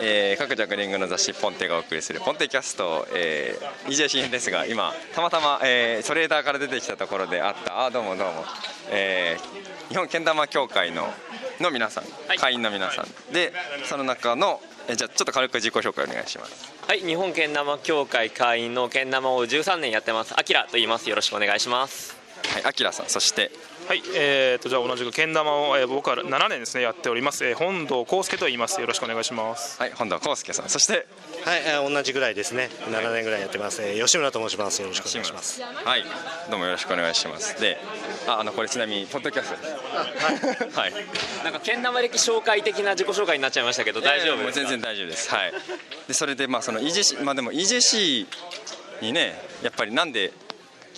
えー各ジャグリングの雑誌ポンテがお送りするポンテキャスト、えー、EJ 編ですが今たまたま、えートレーダーから出てきたところであったあーどうもどうも、えー日本けん玉協会のの皆さん、はい会員の皆さんでその中のえーじゃあちょっと軽く自己紹介お願いしますはい、日本けん玉協会会員のけん玉を13年やってます、あきらと言います。よろしくお願いします。はいあきらさんそしてはい、えー、とじゃあ同じくけん玉を、えー僕は7年ですねやっております、えー本堂康介と言います。よろしくお願いします。はい本田康介さん。そしてはい、えー同じぐらいですね。7年ぐらいやってます。えー吉村と申します。よろしくお願いします。はいどうもよろしくお願いします。でああのこれちなみにポッドキャスト。ですはい。なんかけん玉歴紹介的な自己紹介になっちゃいましたけど、大丈夫ですか？もう全然大丈夫です。はい。でそれでまあその EJC まあでも EJC にねやっぱりなんで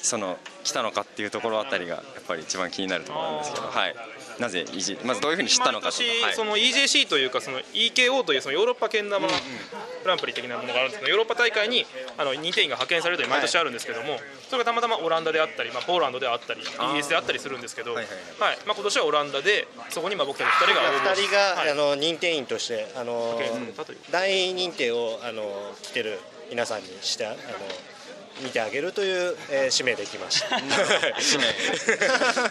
その来たのかっていうところあたりがやっぱり一番気になるところなんですけどはい。なぜ EJ まずどういうふうに知ったのか毎とはい。年その EJC というかその EKO というそのヨーロッパけん玉グランプリ的なものがあるんですけどヨーロッパ大会にあの認定員が派遣されるという毎年あるんですけどもそれがたまたまオランダであったり、まあ、ポーランドであったりイギリスであったりするんですけど、はいいははい。まあ、今年はオランダでそこにまあ僕たち2人が応募2人が、はいあの認定員としてあの派遣されたという。大認定をあの来てる皆さんにしてあの見てあげるという、えー使命で来ました。使命。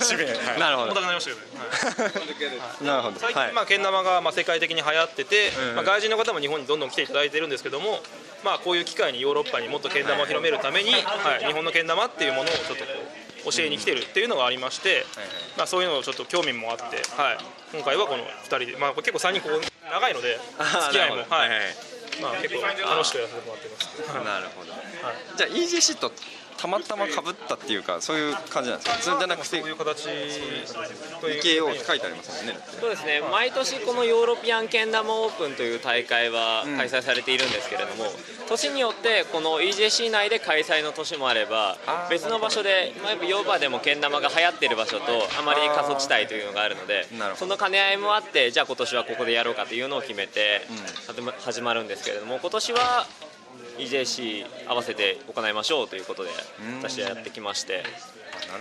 使命。はい。なるほど重たくなりましたけどね、はい。なるほど。最近、はい。まあ、けん玉がまあ世界的に流行ってて、うんまあ、外人の方も日本にどんどん来ていただいてるんですけども、まあ、こういう機会にヨーロッパにもっとけん玉を広めるために、はい、日本のけん玉っていうものをちょっとこう教えに来てるっていうのがありまして、まあ、そういうのをちょっと興味もあって、はい、今回はこの2人で、まあ、結構3人こう長いので付き合いも、はいまあ、結構楽しくやらせてもらってます。なるほど。じゃあ EJC とたまたま被ったっていうかそういう感じなんですかそれじゃなくてそういう形というって書いてありますもんねそうですね。毎年このヨーロピアンけん玉オープンという大会はうん開催されているんですけれども、年によってこの EJC 内で開催の年もあれば別の場所でまあやっぱヨーロッパでもけん玉が流行っている場所とあまり過疎地帯というのがあるのでその兼ね合いもあってじゃあ今年はここでやろうかというのを決めて始まるんですけれども今年は EJC 合わせて行いましょうということでうん。私はやってきまして。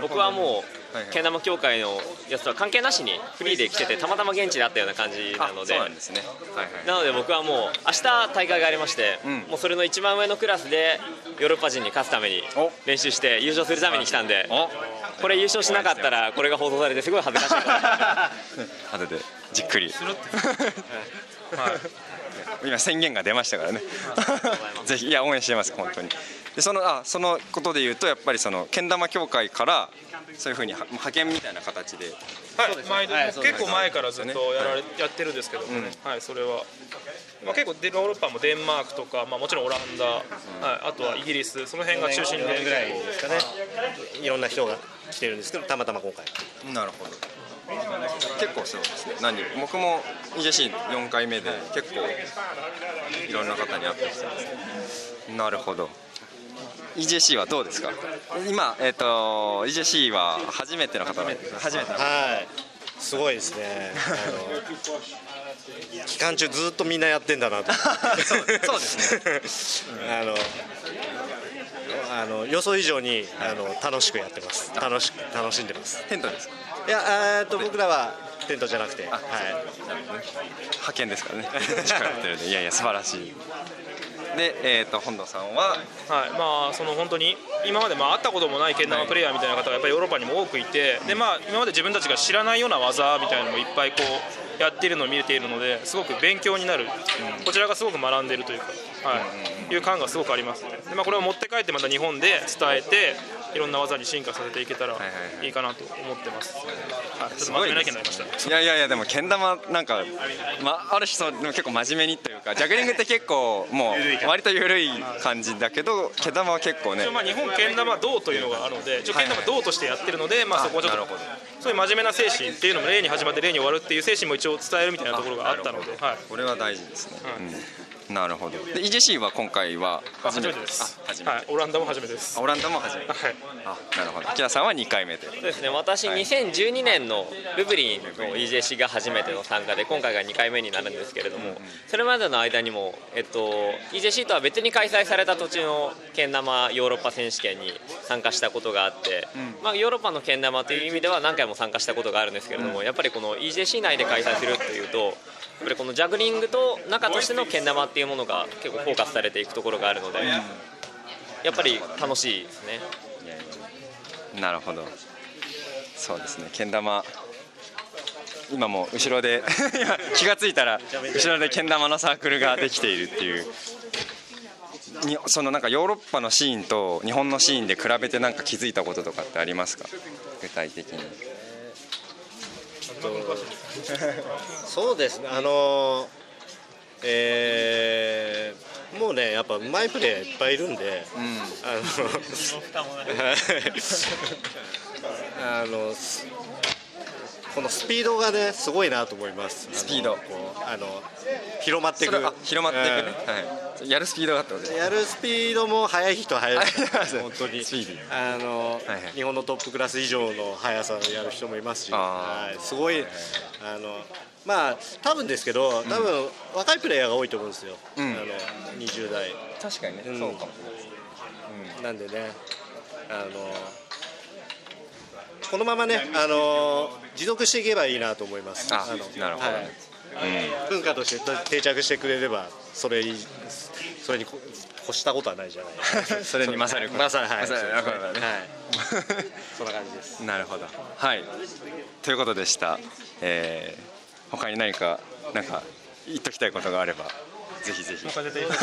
僕はもうけん玉協会のやつとは関係なしにフリーで来ててたまたま現地で会ったような感じなので。あそうなので僕はもう明日大会がありまして、うん。もうそれの一番上のクラスでヨーロッパ人に勝つためにお。練習して優勝するために来たんでおこれ優勝しなかったらこれが放送されてすごい恥ずかしい でじっくり。はい 今宣言が出ましたからね。ぜひいや応援してます本当に。でそのあそのことで言うとやっぱりそのけん玉協会からそういうふうには派遣みたいな形で。はい、結構前からずっとやられ、やってるんですけどもね、はい、それは、まあ、結構でヨーロッパもデンマークとか、まあ、もちろんオランダ、はい、あとはイギリスその辺が中心で。4年ぐらいですかね。いろんな人が来てるんですけど、たまたま今回。なるほど結構そうですね何僕も EJC4 回目で結構いろんな方に会ってきてますなるほど EJC はどうですか？今、えっと EJC は初めての方なんですか？初めての方はい。すごいですね。期間中ずっとみんなやってんだなと。そうそうです あの。あの予想以上にあの楽しくやってます。楽しく楽しんでます。テントですか？いや、えーっと僕らはテントじゃなくて、はい。派遣ですからね。いやいや素晴らしい。で、えー、と本田さんは？はい。まあ、その本当に今までまあ会ったこともないけん玉プレイヤーみたいな方がやっぱりヨーロッパにも多くいてで、まあ、今まで自分たちが知らないような技みたいなのもいっぱいこうやっているのを見れているのですごく勉強になる、こちらがすごく学んでいるというか、はいいう感がすごくありますね。で、まあ、これを持って帰ってまた日本で伝えていろんな技に進化させていけたらはいはいかなと思ってます、はい、ちょっと真面目な意見になりました。いやいやいやでもけん玉なんか、まあ、ある種そうでも結構真面目にというかジャグリングって結構もう割と緩い感じだけどけん玉は結構ね。まあ日本けん玉道というのがあるのでけん玉道としてやってるので、まあ、そこはちょっとそういう真面目な精神っていうのも例に始まって例に終わるっていう精神も一応伝えるみたいなところがあったので、はい、これは大事ですね、うん、なるほど。で EJC は今回はあ初めてです。あ初めて、はい、オランダも初めてです。あオランダも初めて。はい。あなるほど。木田さんは2回目で。そうですね。私2012年のルブリンの EJC が初めての参加で今回が2回目になるんですけれどもそれまでの間にも、えっと、EJC とは別に開催された土地のけん玉ヨーロッパ選手権に参加したことがあって、まあ、ヨーロッパのけん玉という意味では何回も参加したことがあるんですけれどもやっぱりこの EJC 内で開催するというとっぱりこのジャグリングと中としてのけん玉っていうものが結構フォーカスされていくところがあるので、やっぱり楽しいですね。なるほど。そうですね。けん玉。今も後ろで 気が付いたら後ろでけん玉のサークルができているっていう。にそのなんかヨーロッパのシーンと日本のシーンで比べてなんか気づいたこととかってありますか？具体的に。そうですね。あのえーもうねやっぱうまいプレーいっぱいいるんで、あのあのすこのスピードがねすごいなと思います。スピード。あのこうあの広まっていく広まっていくね、うんはい、やるスピードがあったのでやるスピードも速い人は速い 本当に。あの、はいはい。日本のトップクラス以上の速さでやる人もいますし、はい、すごいあのまあ多分ですけど多分、若いプレイヤーが多いと思うんですよ、うん。あの20代。確かにね、うん。そうかもなんでねあのこのままねあの持続していけばいいなと思います。あのなるほど。はい。文化として定着してくれればそれそれにこ越したことはないじゃない。それに勝る勝る はい。勝るはい。そんな感じです。なるほど。はい。ということでした、えー他に何かなんか言っときたいことがあればぜひぜひ。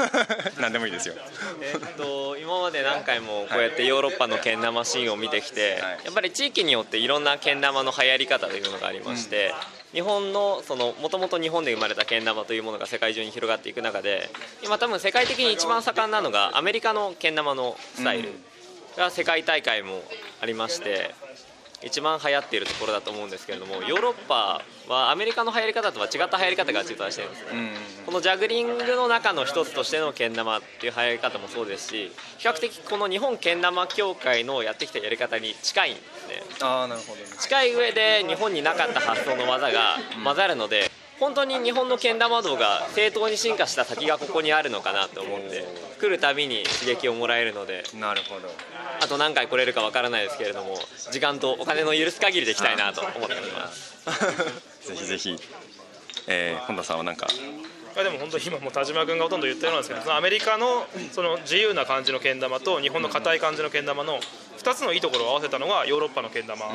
何でもいいですよ。えっと今まで何回もこうやってヨーロッパのけん玉シーンを見てきて、はい。やっぱり地域によっていろんなけん玉の流行り方というのがありまして、日本のそのもともと日本で生まれたけん玉というものが世界中に広がっていく中で今多分世界的に一番盛んなのがアメリカのけん玉のスタイルが世界大会もありまして一番流行っているところだと思うんですけれどもヨーロッパはアメリカの流行り方とは違った流行り方が実はしてるんですね。このジャグリングの中の一つとしてのけん玉っていう流行り方もそうですし比較的この日本けん玉協会のやってきたやり方に近いんですね。ああなるほど近い上で日本になかった発想の技が混ざるので本当に日本のけん玉道が正当に進化した先がここにあるのかなと思って来るたびに刺激をもらえるのでなるほど。あと何回来れるかわからないですけれども時間とお金の許す限りでいきたいなと思っております。ぜひぜひ、えー、本田さんはなんか？いやでも本当に今もう田島君がほとんど言ったようなんですけどそのアメリカのその自由な感じのけん玉と日本の硬い感じのけん玉の2つのいいところを合わせたのがヨーロッパのけん玉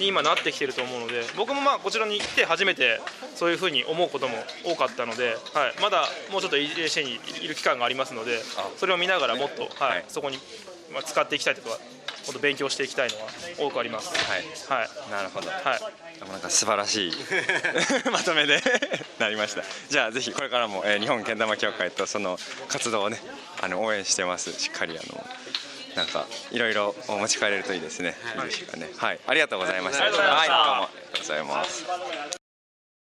に今なってきてると思うので僕もまあこちらに来て初めてそういうふうに思うことも多かったので、はい、まだもうちょっと EJC にいる期間がありますのでそれを見ながらもっと、ははい。い、そこにまあ使っていきたいとかもっと勉強していきたいのは多くあります。はい。はい。なるほど。はい。でもなんか素晴らしい まとめで なりました。じゃあぜひこれからも、えー日本けん玉協会とその活動をねあの応援してます。しっかりあのなんかいろいろ持ち帰れるといいですね、い。いですかね。はい。ありがとうございました。ありがとうございました。はい。どうもありがとうございます